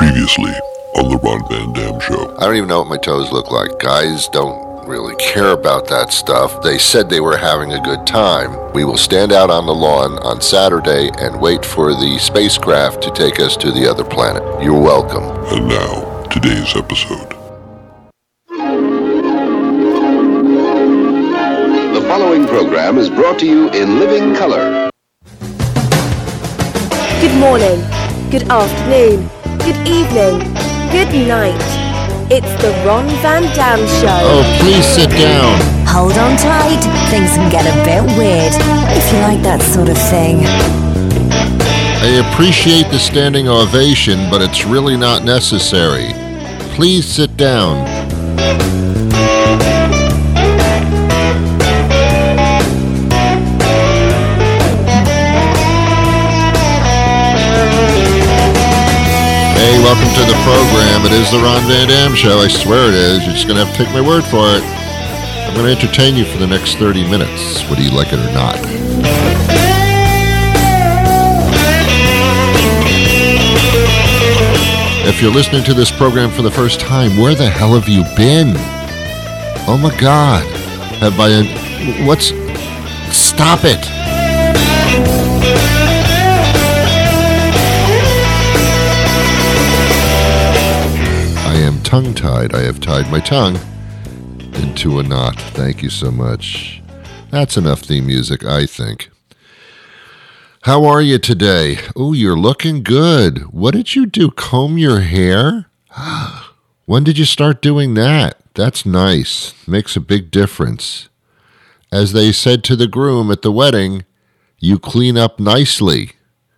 Previously on the Ron Van Dam Show. I don't even know what my toes look like. Guys don't really care about that stuff. They said they were having a good time. We will stand out on the lawn on Saturday and wait for the spacecraft to take us to the other planet. You're welcome. And now, today's episode. The following program is brought to you in living color. Good morning, good afternoon, good evening, good night. It's the Ron Van Dam Show. Oh, please sit down. Hold on tight. Things can get a bit weird if you like that sort of thing. I appreciate the standing ovation, but it's really not necessary. Please sit down. Hey, welcome to the program. It is the Ron Van Dam Show. I swear it is. You're just going to have to take my word for it. I'm going to entertain you for the next 30 minutes, whether you like it or not. If you're listening to this program for the first time, where the hell have you been? Oh my God. Have I. What's. Stop it. Tongue tied. I have tied my tongue into a knot. Thank you so much. That's enough theme music, I think. How are you today? Oh, you're looking good. What did you do? Comb your hair? when did you start doing that? That's nice. Makes a big difference. As they said to the groom at the wedding, you clean up nicely,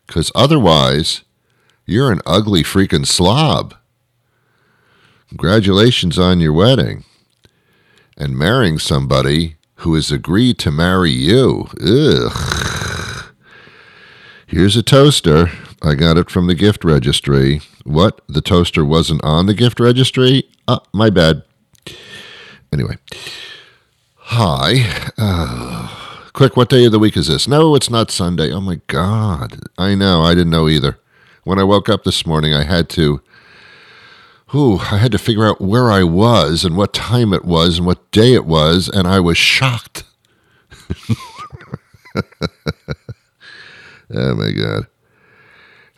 because otherwise, you're an ugly freaking slob. Congratulations on your wedding and marrying somebody who has agreed to marry you. Ugh. Here's a toaster. I got it from the gift registry. What? The toaster wasn't on the gift registry? Uh, my bad. Anyway. Hi. Uh, quick, what day of the week is this? No, it's not Sunday. Oh my God. I know. I didn't know either. When I woke up this morning, I had to Ooh, I had to figure out where I was and what time it was and what day it was, and I was shocked. oh my God.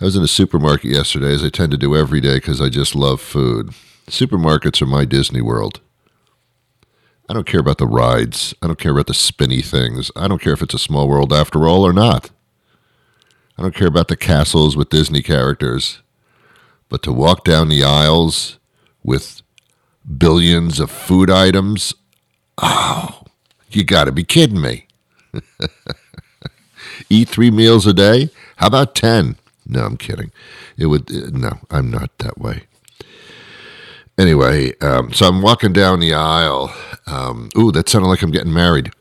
I was in a supermarket yesterday, as I tend to do every day because I just love food. Supermarkets are my Disney World. I don't care about the rides. I don't care about the spinny things. I don't care if it's a small world after all or not. I don't care about the castles with Disney characters. But to walk down the aisles with billions of food items, oh, you got to be kidding me. Eat three meals a day? How about 10? No, I'm kidding. It would, no, I'm not that way. Anyway, um, so I'm walking down the aisle. Um, ooh, that sounded like I'm getting married.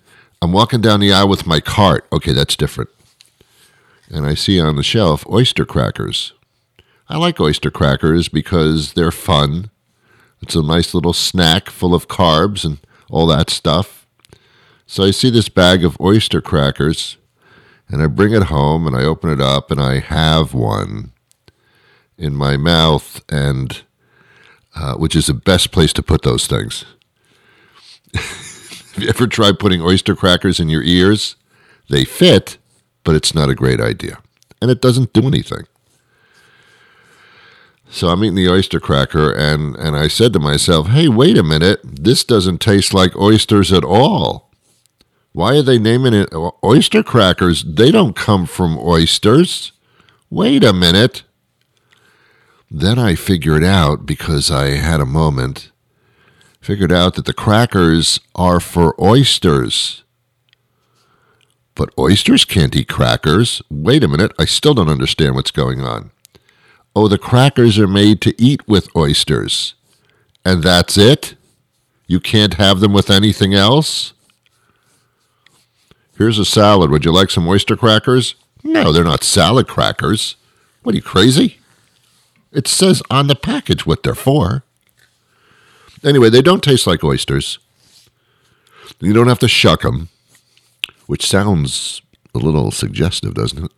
I'm walking down the aisle with my cart. Okay, that's different. And I see on the shelf oyster crackers. I like oyster crackers because they're fun. It's a nice little snack full of carbs and all that stuff. So I see this bag of oyster crackers and I bring it home and I open it up and I have one in my mouth and uh, which is the best place to put those things. Have you ever tried putting oyster crackers in your ears? They fit, but it's not a great idea. And it doesn't do anything. So I'm eating the oyster cracker, and, and I said to myself, hey, wait a minute. This doesn't taste like oysters at all. Why are they naming it oyster crackers? They don't come from oysters. Wait a minute. Then I figured out, because I had a moment, figured out that the crackers are for oysters. But oysters can't eat crackers. Wait a minute. I still don't understand what's going on. Oh, the crackers are made to eat with oysters. And that's it? You can't have them with anything else? Here's a salad. Would you like some oyster crackers? No, they're not salad crackers. What are you, crazy? It says on the package what they're for. Anyway, they don't taste like oysters. You don't have to shuck them, which sounds a little suggestive, doesn't it?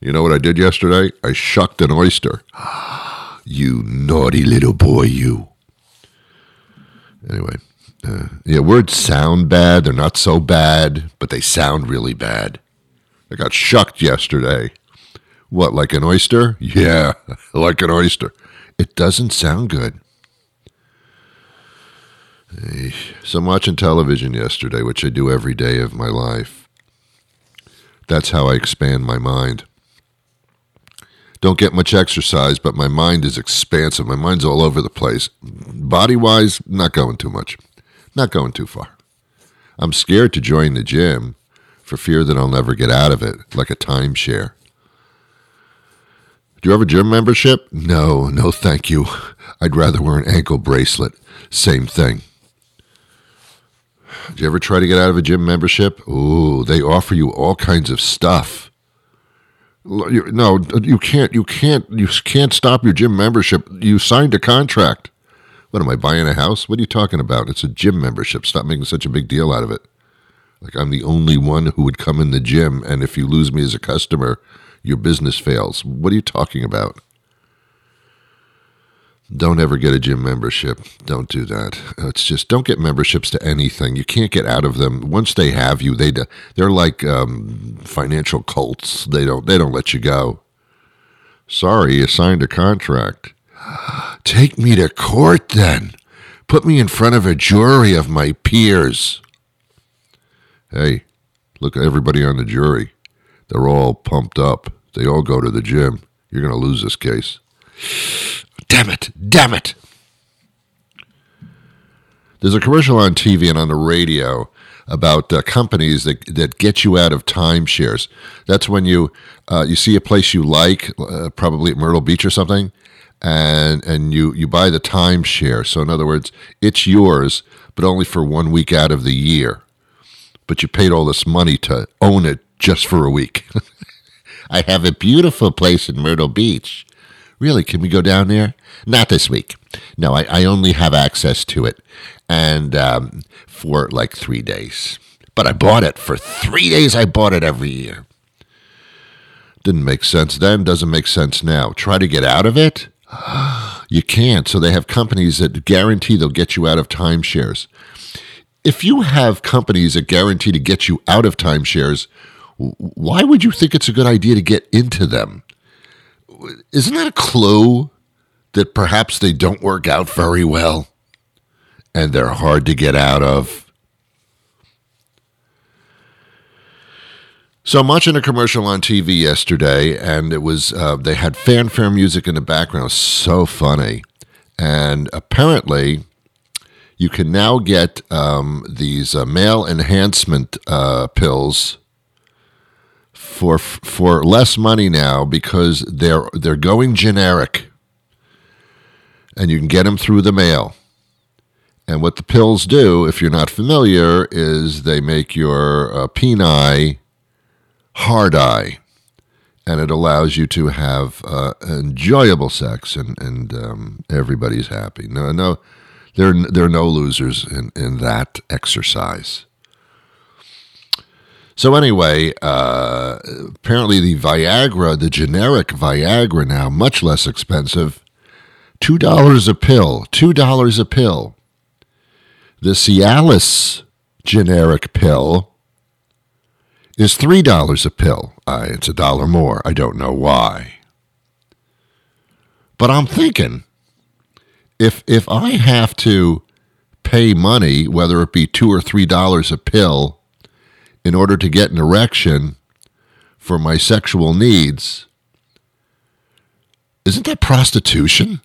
You know what I did yesterday? I shucked an oyster. You naughty little boy, you. Anyway, uh, yeah, words sound bad. They're not so bad, but they sound really bad. I got shucked yesterday. What, like an oyster? Yeah, like an oyster. It doesn't sound good. So I'm watching television yesterday, which I do every day of my life. That's how I expand my mind. Don't get much exercise, but my mind is expansive. My mind's all over the place. Body wise, not going too much. Not going too far. I'm scared to join the gym for fear that I'll never get out of it, like a timeshare. Do you have a gym membership? No, no, thank you. I'd rather wear an ankle bracelet. Same thing. Did you ever try to get out of a gym membership? Ooh, they offer you all kinds of stuff. No, you can't. You can't. You can't stop your gym membership. You signed a contract. What am I buying a house? What are you talking about? It's a gym membership. Stop making such a big deal out of it. Like I'm the only one who would come in the gym, and if you lose me as a customer, your business fails. What are you talking about? Don't ever get a gym membership. Don't do that. It's just don't get memberships to anything. You can't get out of them. Once they have you, they they're like um, financial cults. They don't they don't let you go. Sorry, you signed a contract. Take me to court then. Put me in front of a jury of my peers. Hey, look at everybody on the jury. They're all pumped up. They all go to the gym. You're going to lose this case. Damn it. Damn it. There's a commercial on TV and on the radio about uh, companies that, that get you out of timeshares. That's when you uh, you see a place you like, uh, probably at Myrtle Beach or something, and and you you buy the timeshare. So in other words, it's yours, but only for one week out of the year. But you paid all this money to own it just for a week. I have a beautiful place in Myrtle Beach. Really, can we go down there? Not this week. No, I, I only have access to it, and um, for like three days. But I bought it for three days. I bought it every year. Didn't make sense then. Doesn't make sense now. Try to get out of it. You can't. So they have companies that guarantee they'll get you out of timeshares. If you have companies that guarantee to get you out of timeshares, why would you think it's a good idea to get into them? Isn't that a clue that perhaps they don't work out very well and they're hard to get out of? So I'm watching a commercial on TV yesterday, and it was uh, they had fanfare music in the background. So funny, and apparently, you can now get um, these uh, male enhancement uh, pills for for less money now because they're they're going generic, and you can get them through the mail. And what the pills do, if you're not familiar, is they make your uh, peni hard eye, and it allows you to have uh, enjoyable sex, and and um, everybody's happy. No, no, there there are no losers in in that exercise. So anyway, uh, apparently the Viagra, the generic Viagra, now much less expensive, two dollars a pill. Two dollars a pill. The Cialis generic pill is three dollars a pill. Uh, it's a dollar more. I don't know why, but I'm thinking if if I have to pay money, whether it be two or three dollars a pill, in order to get an erection for my sexual needs, isn't that prostitution?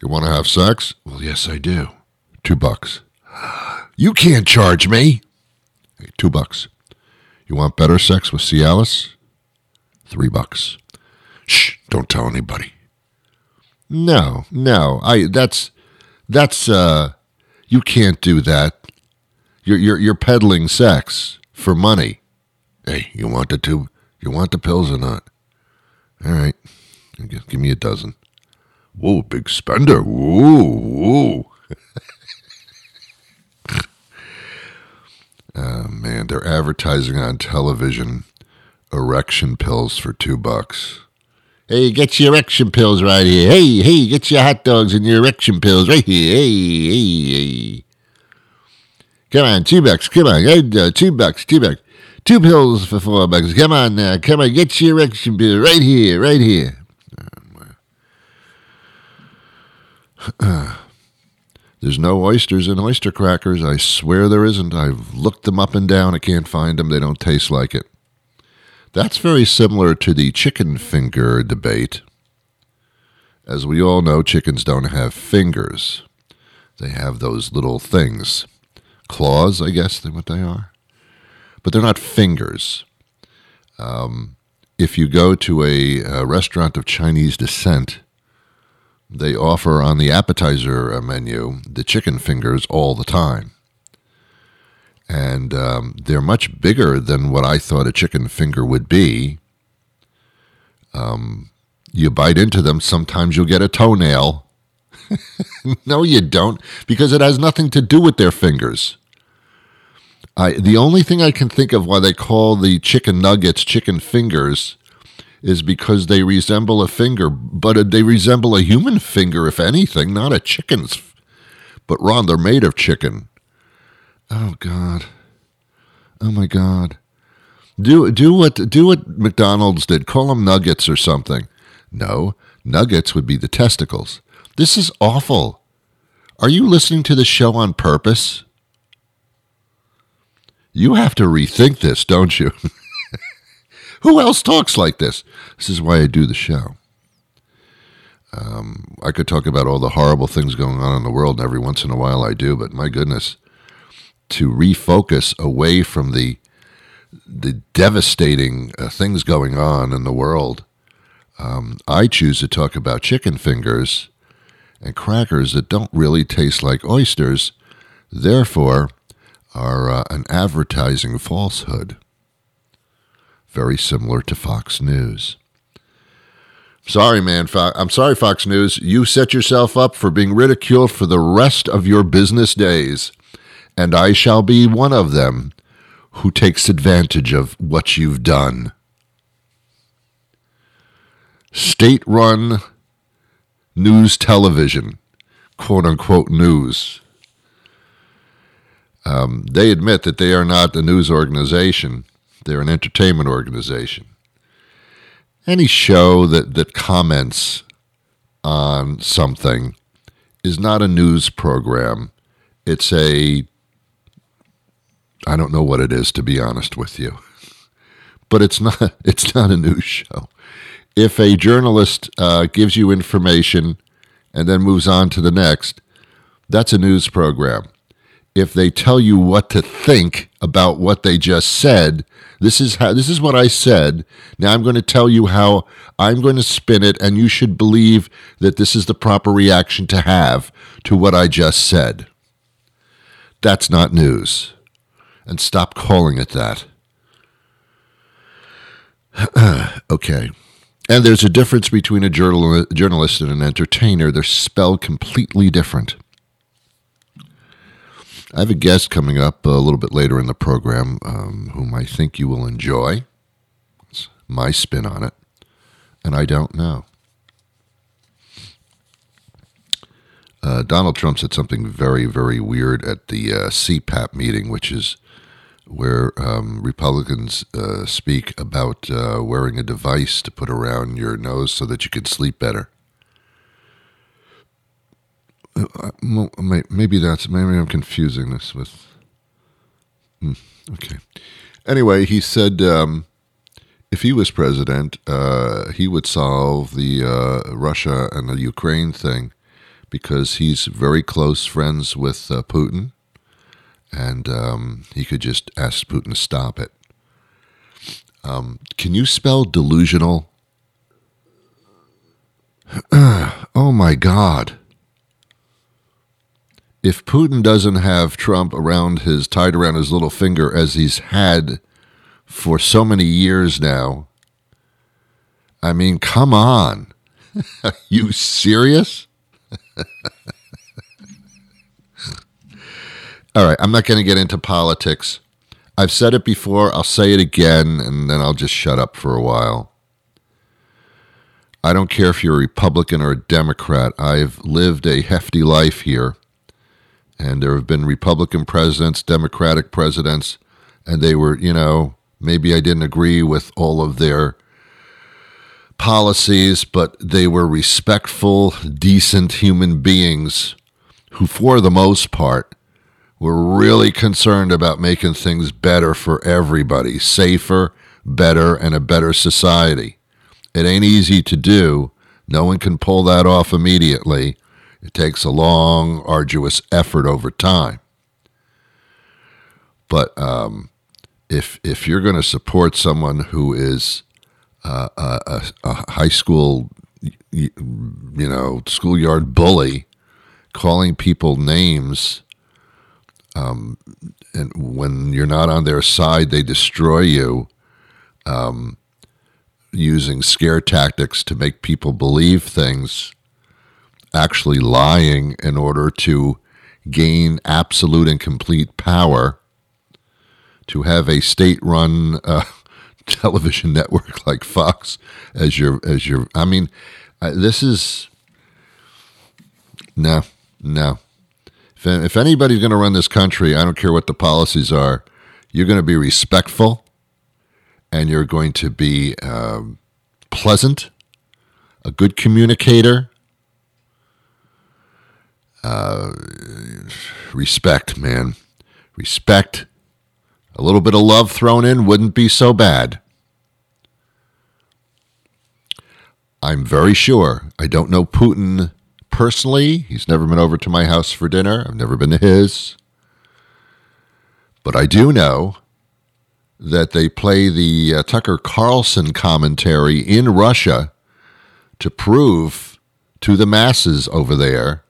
You want to have sex? Well, yes, I do. Two bucks. You can't charge me. Hey, two bucks. You want better sex with Cialis? Three bucks. Shh, don't tell anybody. No, no. I that's that's uh you can't do that. You're you're you're peddling sex for money. Hey, you want the two you want the pills or not? All right. Give me a dozen. Whoa, big spender. Whoa, whoa. Oh man, they're advertising on television erection pills for two bucks. Hey, get your erection pills right here. Hey, hey, get your hot dogs and your erection pills right here. Hey, hey, hey. Come on, two bucks. Come on, uh, two bucks, two bucks. Two pills for four bucks. Come on now. Come on, get your erection pill right here, right here. There's no oysters in oyster crackers. I swear there isn't. I've looked them up and down. I can't find them. They don't taste like it. That's very similar to the chicken finger debate. As we all know, chickens don't have fingers. They have those little things. Claws, I guess, they're what they are. But they're not fingers. Um, if you go to a, a restaurant of Chinese descent, they offer on the appetizer uh, menu the chicken fingers all the time. And um, they're much bigger than what I thought a chicken finger would be. Um, you bite into them, sometimes you'll get a toenail. no, you don't, because it has nothing to do with their fingers. I, the only thing I can think of why they call the chicken nuggets chicken fingers is because they resemble a finger, but they resemble a human finger, if anything, not a chicken's. But Ron, they're made of chicken. Oh God. Oh my God. Do do what do what McDonald's did. Call them nuggets or something. No, nuggets would be the testicles. This is awful. Are you listening to the show on purpose? You have to rethink this, don't you? Who else talks like this? This is why I do the show. Um, I could talk about all the horrible things going on in the world, and every once in a while I do, but my goodness, to refocus away from the the devastating uh, things going on in the world, um, I choose to talk about chicken fingers and crackers that don't really taste like oysters, therefore, are uh, an advertising falsehood very similar to Fox News. Sorry, man. I'm sorry, Fox News. You set yourself up for being ridiculed for the rest of your business days, and I shall be one of them who takes advantage of what you've done. State run news television, quote unquote news. Um, they admit that they are not a news organization they're an entertainment organization. Any show that, that comments on something is not a news program. It's a, I don't know what it is, to be honest with you. But it's not, it's not a news show. If a journalist uh, gives you information and then moves on to the next, that's a news program if they tell you what to think about what they just said, this is how this is what I said. Now I'm going to tell you how I'm going to spin it and you should believe that this is the proper reaction to have to what I just said. That's not news. And stop calling it that. okay. And there's a difference between a journal- journalist and an entertainer. They're spelled completely different. I have a guest coming up a little bit later in the program um, whom I think you will enjoy. It's my spin on it, and I don't know. Uh, Donald Trump said something very, very weird at the uh, CPAC meeting, which is where um, Republicans uh, speak about uh, wearing a device to put around your nose so that you can sleep better. Uh, maybe that's maybe I'm confusing this with. Hmm, okay. Anyway, he said um, if he was president, uh, he would solve the uh, Russia and the Ukraine thing because he's very close friends with uh, Putin, and um, he could just ask Putin to stop it. Um, can you spell delusional? oh my God if Putin doesn't have Trump around his tied around his little finger as he's had for so many years now, I mean, come on. Are you serious? All right, I'm not going to get into politics. I've said it before, I'll say it again, and then I'll just shut up for a while. I don't care if you're a Republican or a Democrat. I've lived a hefty life here, and there have been Republican presidents, Democratic presidents, and they were, you know, maybe I didn't agree with all of their policies, but they were respectful, decent human beings who, for the most part, were really concerned about making things better for everybody, safer, better, and a better society. It ain't easy to do. No one can pull that off immediately. It takes a long, arduous effort over time. But um, if if you're going to support someone who is uh, a, a, a high school, you know, schoolyard bully, calling people names, um, and when you're not on their side, they destroy you. Um, using scare tactics to make people believe things, actually lying in order to gain absolute and complete power, to have a state-run uh, television network like Fox as your as your. I mean, this is no, no. If, anybody's going to run this country, I don't care what the policies are. You're going to be respectful and you're going to be um, pleasant, a good communicator. Uh, respect, man. Respect. A little bit of love thrown in wouldn't be so bad. I'm very sure. I don't know Putin personally. He's never been over to my house for dinner. I've never been to his. But I do know that they play the uh, Tucker Carlson commentary in Russia to prove to the masses over there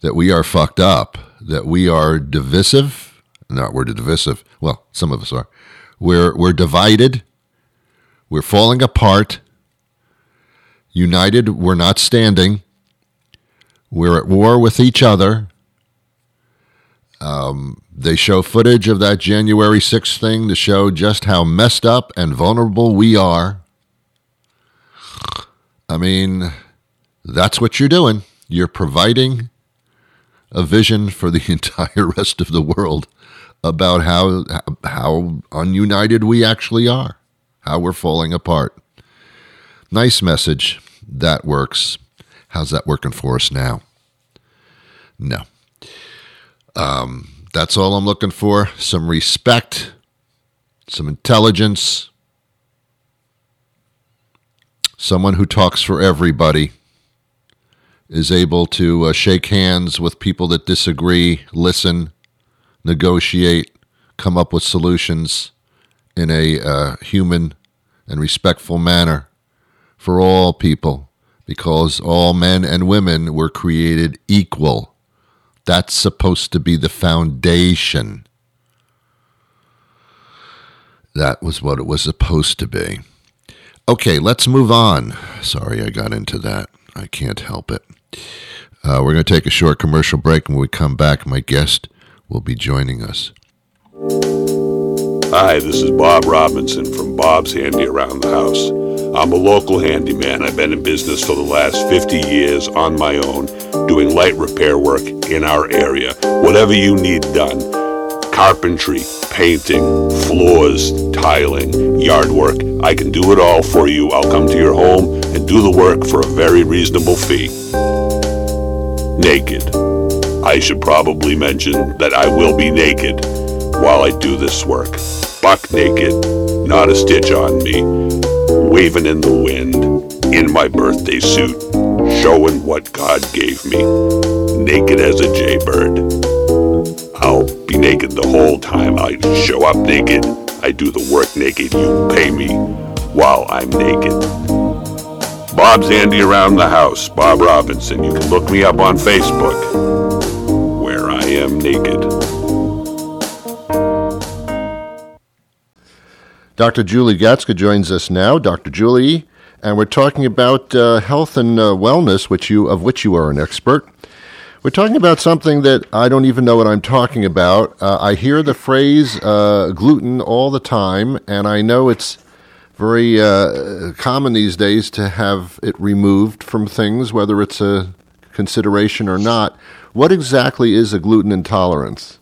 that we are fucked up, that we are divisive. Not we're divisive. Well, some of us are. We're we're divided. We're falling apart. United, we're not standing. We're at war with each other. Um, they show footage of that January 6th thing to show just how messed up and vulnerable we are. I mean, that's what you're doing. You're providing a vision for the entire rest of the world about how how ununited we actually are, how we're falling apart. Nice message. That works. How's that working for us now? No. Um, that's all I'm looking for. Some respect, some intelligence, someone who talks for everybody, is able to uh, shake hands with people that disagree, listen, negotiate, come up with solutions in a uh, human and respectful manner for all people, because all men and women were created equal. That's supposed to be the foundation. That was what it was supposed to be. Okay, let's move on. Sorry I got into that. I can't help it. Uh, we're going to take a short commercial break. When we come back, my guest will be joining us. Hi, this is Bob Robinson from Bob's Handy Around the House. I'm a local handyman. I've been in business for the last 50 years on my own, doing light repair work in our area. Whatever you need done carpentry, painting, floors, tiling, yard work I can do it all for you. I'll come to your home and do the work for a very reasonable fee. Naked. I should probably mention that I will be naked while I do this work. Buck naked, not a stitch on me, waving in the wind, in my birthday suit, showing what God gave me, naked as a jaybird. I'll be naked the whole time. I show up naked. I do the work naked. You pay me while I'm naked. Bob's Handy Around the House, Bob Robinson. You can look me up on Facebook, where I am naked. Dr. Julie Gatska joins us now. Dr. Julie, and we're talking about uh, health and uh, wellness, which you of which you are an expert. We're talking about something that I don't even know what I'm talking about. Uh, I hear the phrase uh, gluten all the time, and I know it's very uh, common these days to have it removed from things, whether it's a consideration or not. What exactly is a gluten intolerance?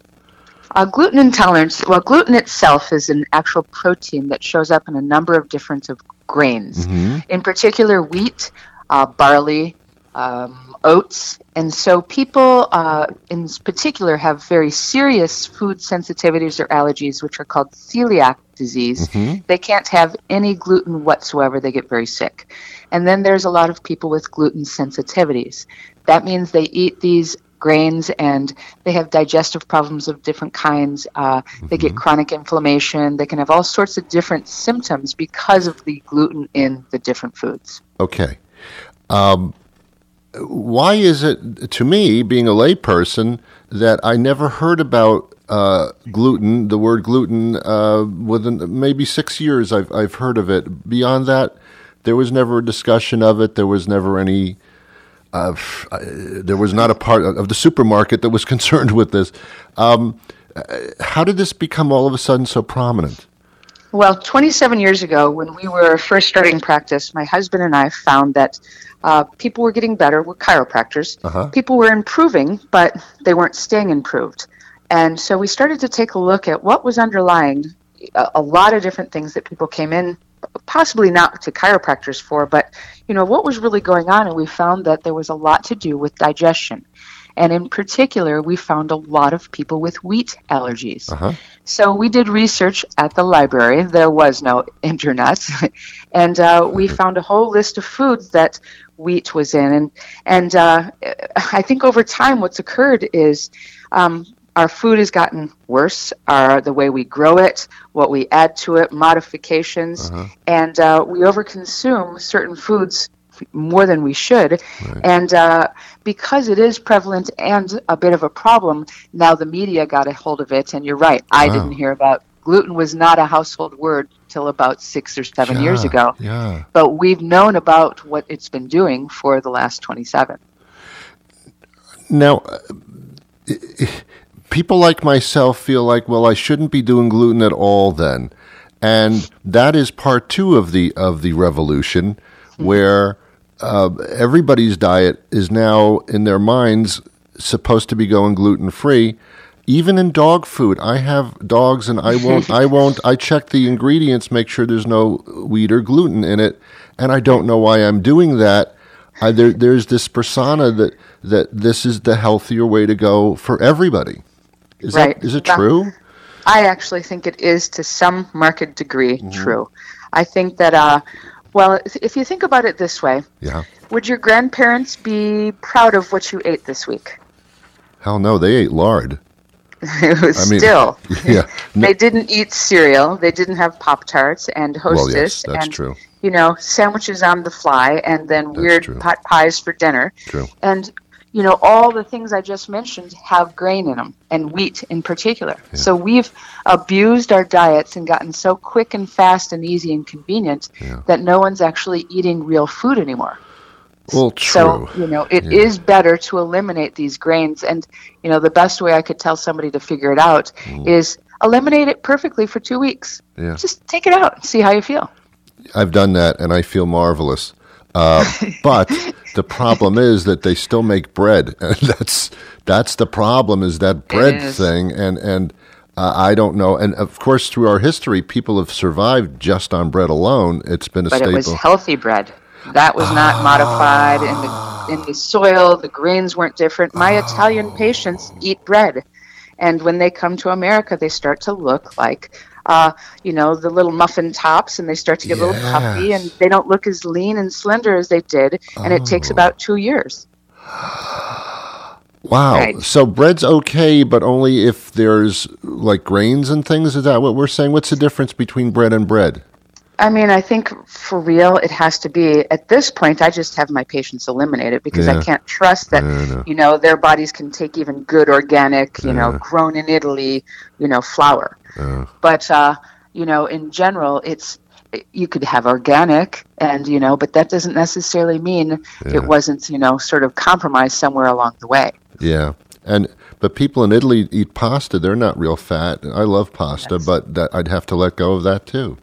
Uh, gluten intolerance, well, gluten itself is an actual protein that shows up in a number of different of grains. In particular, wheat, uh, barley, um, oats. And so people uh, in particular have very serious food sensitivities or allergies, which are called celiac disease. They can't have any gluten whatsoever. They get very sick. And then there's a lot of people with gluten sensitivities. That means they eat these grains and they have digestive problems of different kinds. Uh, They get chronic inflammation. They can have all sorts of different symptoms because of the gluten in the different foods. Okay. Um, why is it, to me, being a layperson, that I never heard about uh, gluten, the word gluten, uh, within maybe six years I've, I've heard of it. Beyond that, there was never a discussion of it. There was never any. Uh, uh, there was not a part of the supermarket that was concerned with this. Um, uh, how did this become all of a sudden so prominent? Well, 27 years ago, when we were first starting practice, my husband and I found that uh, people were getting better. We're chiropractors. People were improving, but they weren't staying improved. And so we started to take a look at what was underlying a, a lot of different things that people came in, possibly not to chiropractors for, but you know what was really going on. And we found that there was a lot to do with digestion. And in particular, we found a lot of people with wheat allergies. So we did research at the library. There was no internet, and uh, we found a whole list of foods that wheat was in. And and uh, I think over time, what's occurred is um, our food has gotten worse. Our the way we grow it, what we add to it, modifications, and uh, we overconsume certain foods more than we should. And uh, because it is prevalent and a bit of a problem, now the media got a hold of it. And you're right, I Wow. didn't hear about gluten was not a household word till about six or seven years ago. Yeah. But we've known about what it's been doing for the last 27. Now, uh, people like myself feel like, well, I shouldn't be doing gluten at all then, and that is part two of the of the revolution, where uh, everybody's diet is now in their minds supposed to be going gluten free. Even in dog food, I have dogs, and I won't. I won't. I check the ingredients, make sure there's no wheat or gluten in it, and I don't know why I'm doing that. I, there, there's this persona that that this is the healthier way to go for everybody. Is Right. that is it true? I actually think it is to some marked degree Mm-hmm. true. I think that, uh, well, if- you think about it this way, Yeah. would your grandparents be proud of what you ate this week? Hell no, they ate lard. it was I mean, still. yeah. No- They didn't eat cereal. They didn't have Pop Tarts and Hostess Well, yes, that's and true. you know sandwiches on the fly and then weird true. pot pies for dinner. True. And you know all the things I just mentioned have grain in them and wheat in particular. So we've abused our diets and gotten so quick and fast and easy and convenient that no one's actually eating real food anymore. Well, true. So, you know, it is Yeah. better to eliminate these grains. And, you know, the best way I could tell somebody to figure it out is eliminate it perfectly for two weeks. Mm. Yeah. Just take it out and see how you feel. I've done that, and I feel marvelous. Uh, but the problem is that they still make bread, and that's that's the problem. Is that bread is. thing? And and uh, I don't know. And of course, through our history, people have survived just on bread alone. It's been a But staple. it was healthy bread. That was not modified in the in the soil. The grains weren't different. My Italian patients eat bread, and when they come to America, they start to look like, uh, you know, the little muffin tops, and they start to get a little puffy, and they don't look as lean and slender as they did. And it Oh. takes about two years. Wow. Right. So bread's okay, but only if there's like grains and things. Is that what we're saying? What's the difference between bread and bread? I mean, I think for real, it has to be at this point. I just have my patients eliminate it because Yeah. I can't trust that know. you know their bodies can take even good organic, you know, grown in Italy, you know, flour. But uh, you know, in general, it's you could have organic, and you know, but that doesn't necessarily mean it wasn't you know sort of compromised somewhere along the way. Yeah. And but people in Italy eat pasta. They're not real fat. I love pasta, but that, I'd have to let go of that too.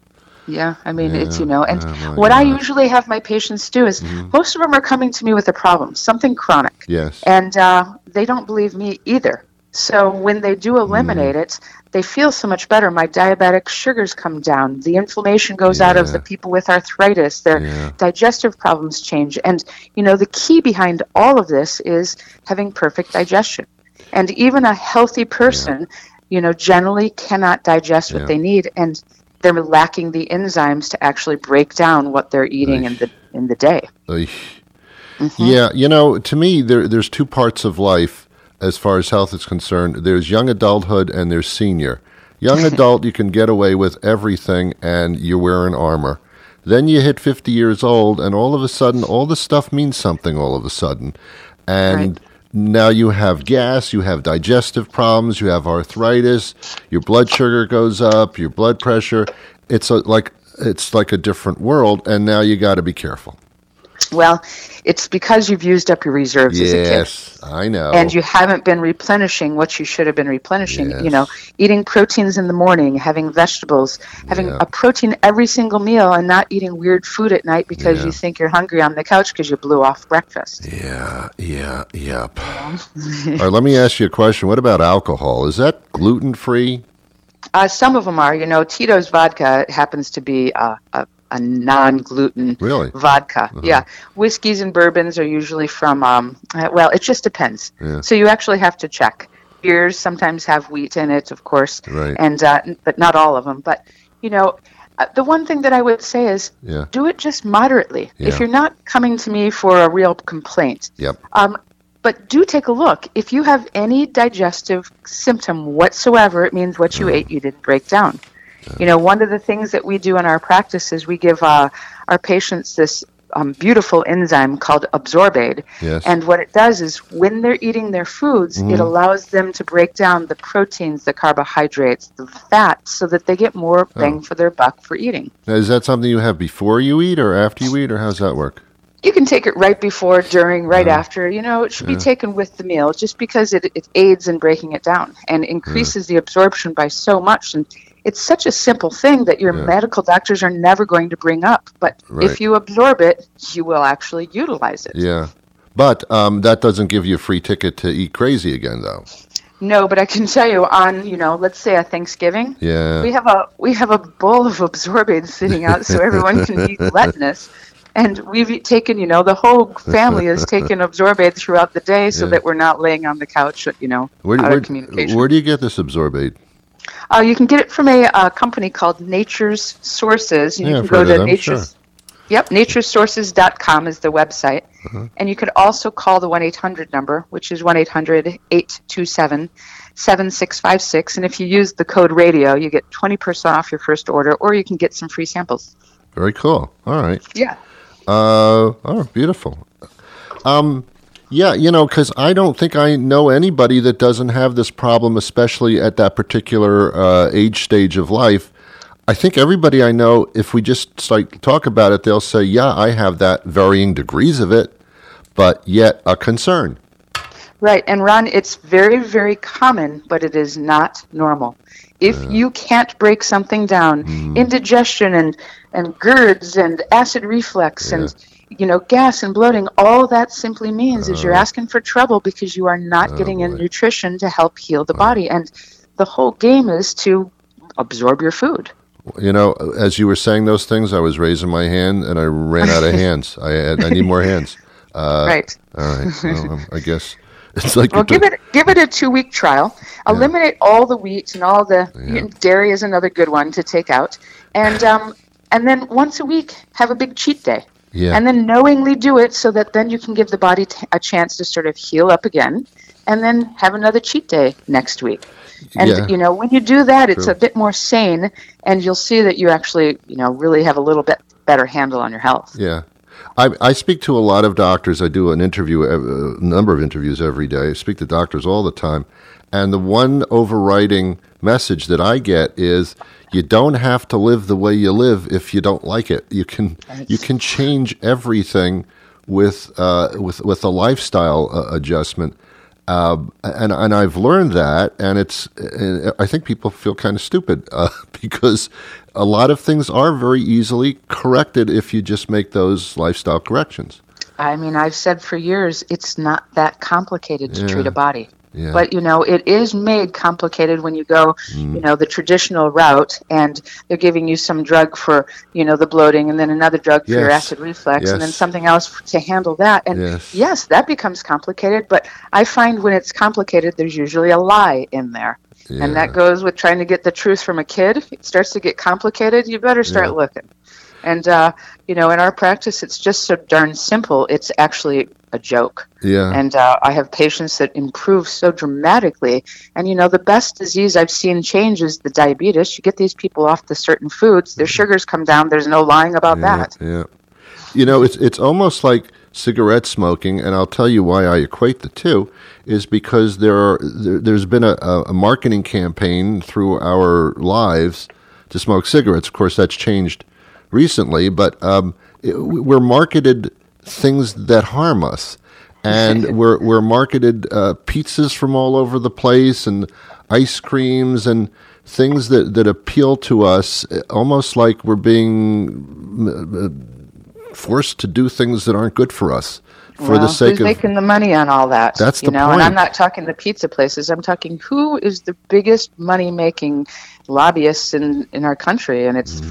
Yeah, I mean, it's, you know, and what I God. Mm-hmm. usually have my patients do is most of them are coming to me with a problem, something chronic. Yes. And uh, they don't believe me either. So when they do eliminate Mm. it, they feel so much better. My diabetic sugars come down. The inflammation goes out of the people with arthritis. Their Yeah. digestive problems change. And, you know, the key behind all of this is having perfect digestion. And even a healthy person, you know, generally cannot digest what Yeah. they need. And they're lacking the enzymes to actually break down what they're eating in the in the day. Mm-hmm. Yeah, you know, to me, there, there's two parts of life as far as health is concerned. There's young adulthood and there's senior. Young adult, you can get away with everything and you're wearing armor. Then you hit 50 years old, and all of a sudden, all the stuff means something all of a sudden. And now you have gas, you have digestive problems, you have arthritis, your blood sugar goes up, your blood pressure. It's a, like it's like a different world, and now you got to be careful. Well, it's because you've used up your reserves as a kid. Yes, I know. and you haven't been replenishing what you should have been replenishing. Yes. You know, eating proteins in the morning, having vegetables, having Yeah. a protein every single meal, and not eating weird food at night because Yeah. you think you're hungry on the couch because you blew off breakfast. Yeah, yeah, yep. All right, let me ask you a question. What about alcohol? Is that gluten free? Uh, some of them are. You know, Tito's vodka happens to be uh, a, a non-gluten Really? vodka. Yeah, whiskeys and bourbons are usually from. Um, uh, well, it just depends. Yeah. So you actually have to check. Beers sometimes have wheat in it, of course, Right. and uh, but not all of them. But you know, uh, the one thing that I would say is Yeah. do it just moderately. Yeah. If you're not coming to me for a real complaint, Yep. um, but do take a look. If you have any digestive symptom whatsoever, it means what you ate you didn't break down. You know, one of the things that we do in our practice is we give uh, our patients this um, beautiful enzyme called Absorbaid. Yes. And what it does is when they're eating their foods, it allows them to break down the proteins, the carbohydrates, the fats, so that they get more bang for their buck for eating. Now, is that something you have before you eat or after you eat, or how's that work? You can take it right before, during, right after. You know, it should be taken with the meal just because it, it aids in breaking it down and increases the absorption by so much. And it's such a simple thing that your medical doctors are never going to bring up. But Right. if you absorb it, you will actually utilize it. Yeah. But um, that doesn't give you a free ticket to eat crazy again, though. No, but I can tell you on, you know, let's say a Thanksgiving, Yeah. we have a we have a bowl of Absorbaid sitting out so everyone can eat gluttonous. And we've taken, you know, the whole family has taken Absorbaid throughout the day so Yeah. that we're not laying on the couch, you know, Where, out where, of communication. where do you get this Absorbaid? Uh, you can get it from a uh, company called Nature's Sources. You Yeah, can go to them, Nature's. Yep, naturesources.com is the website. Uh-huh. And you can also call the 1 800 number, which is 1 800 827 7656. And if you use the code radio, you get 20% off your first order, or you can get some free samples. Very cool. All right. Yeah. Uh, oh, beautiful. Um, yeah, you know, because I don't think I know anybody that doesn't have this problem, especially at that particular uh, age stage of life. I think everybody I know, if we just start talk about it, they'll say, "Yeah, I have that, varying degrees of it, but yet a concern." Right. And Ron, it's very, very common, but it is not normal. If you can't break something down, Mm-hmm. indigestion and, and GERDs and acid reflux and you know gas and bloating, all that simply means is you're Uh-huh. asking for trouble because you are not Oh, getting in nutrition to help heal the body. And the whole game is to absorb your food. You know, as you were saying those things, I was raising my hand and I ran out of hands. I had, I need more hands. Uh, right. All right. Well, um, I guess it's like Well, give it give it a two week trial. Eliminate all the wheat and all the dairy is another good one to take out, and um, and then once a week have a big cheat day, Yeah. and then knowingly do it so that then you can give the body t- a chance to sort of heal up again, and then have another cheat day next week. And Yeah. you know when you do that, it's True. a bit more sane, and you'll see that you actually you know really have a little bit better handle on your health. Yeah. I, I speak to a lot of doctors. I do an interview, uh, a number of interviews every day. I speak to doctors all the time. And the one overriding message that I get is you don't have to live the way you live if you don't like it. You can you can change everything with uh, with with a lifestyle uh, adjustment. Uh, and and I've learned that, and it's uh, I think people feel kind of stupid uh, because a lot of things are very easily corrected if you just make those lifestyle corrections. I mean, I've said for years it's not that complicated to Yeah. treat a body. Yeah. But you know, it is made complicated when you go, Mm. you know, the traditional route, and they're giving you some drug for, you know, the bloating, and then another drug for your Yes. acid reflux, and then something else to handle that. And Yes. yes, that becomes complicated. But I find when it's complicated, there's usually a lie in there, and that goes with trying to get the truth from a kid. If it starts to get complicated, you better start Yeah. looking. And uh, you know, in our practice, it's just so darn simple. It's actually a joke. Yeah. And uh, I have patients that improve so dramatically. And you know, the best disease I've seen change is the diabetes. You get these people off the certain foods, their sugars come down. There's no lying about yeah, that. Yeah. You know, it's it's almost like cigarette smoking, and I'll tell you why I equate the two is because there are there, there's been a a marketing campaign through our lives to smoke cigarettes. Of course, that's changed recently, but um, it, we're marketed things that harm us. And we're we're marketed uh, pizzas from all over the place and ice creams and things that, that appeal to us, uh, almost like we're being forced to do things that aren't good for us for Well, the sake who's of making the money on all that? That's you the know, and I'm not talking the pizza places. I'm talking who is the biggest money making lobbyists in, in our country, and Mm. it's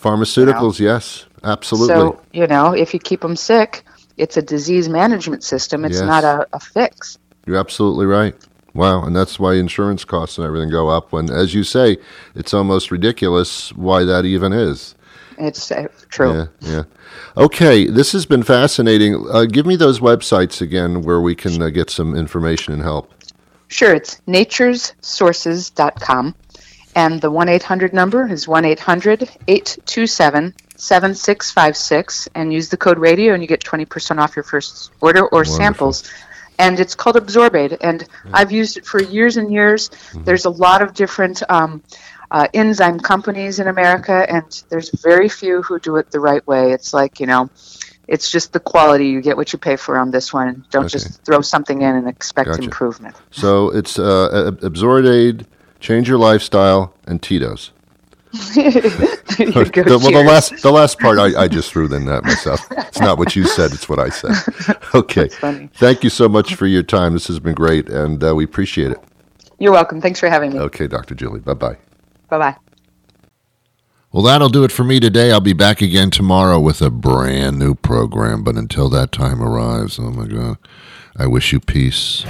pharmaceuticals. pharmaceuticals. Yes, absolutely. So you know, if you keep them sick, it's a disease management system. It's Yes. not a, a fix. You're absolutely right. Wow, and that's why insurance costs and everything go up. When, as you say, it's almost ridiculous why that even is. It's uh, true. Yeah, yeah. Okay, this has been fascinating. Uh, give me those websites again where we can uh, get some information and help. Sure, it's naturessources.com. And the 1 800 number is 1 800 827 7656. And use the code radio, and you get 20% off your first order or samples. And it's called Absorbaid. And I've used it for years and years. There's a lot of different um, uh, enzyme companies in America, and there's very few who do it the right way. It's like, you know, it's just the quality. You get what you pay for on this one. Don't Okay. just throw something in and expect Gotcha. improvement. So it's uh, Absorbaid, Change Your Lifestyle, and Tito's. There you go, The, well, the last the last part I, I just threw in that myself. It's not what you said; it's what I said. Okay. Thank you so much for your time. This has been great, and uh, we appreciate it. You're welcome. Thanks for having me. Okay, Dr. Julie. Bye bye. Bye bye. Well, that'll do it for me today. I'll be back again tomorrow with a brand new program. But until that time arrives, oh my God, I wish you peace.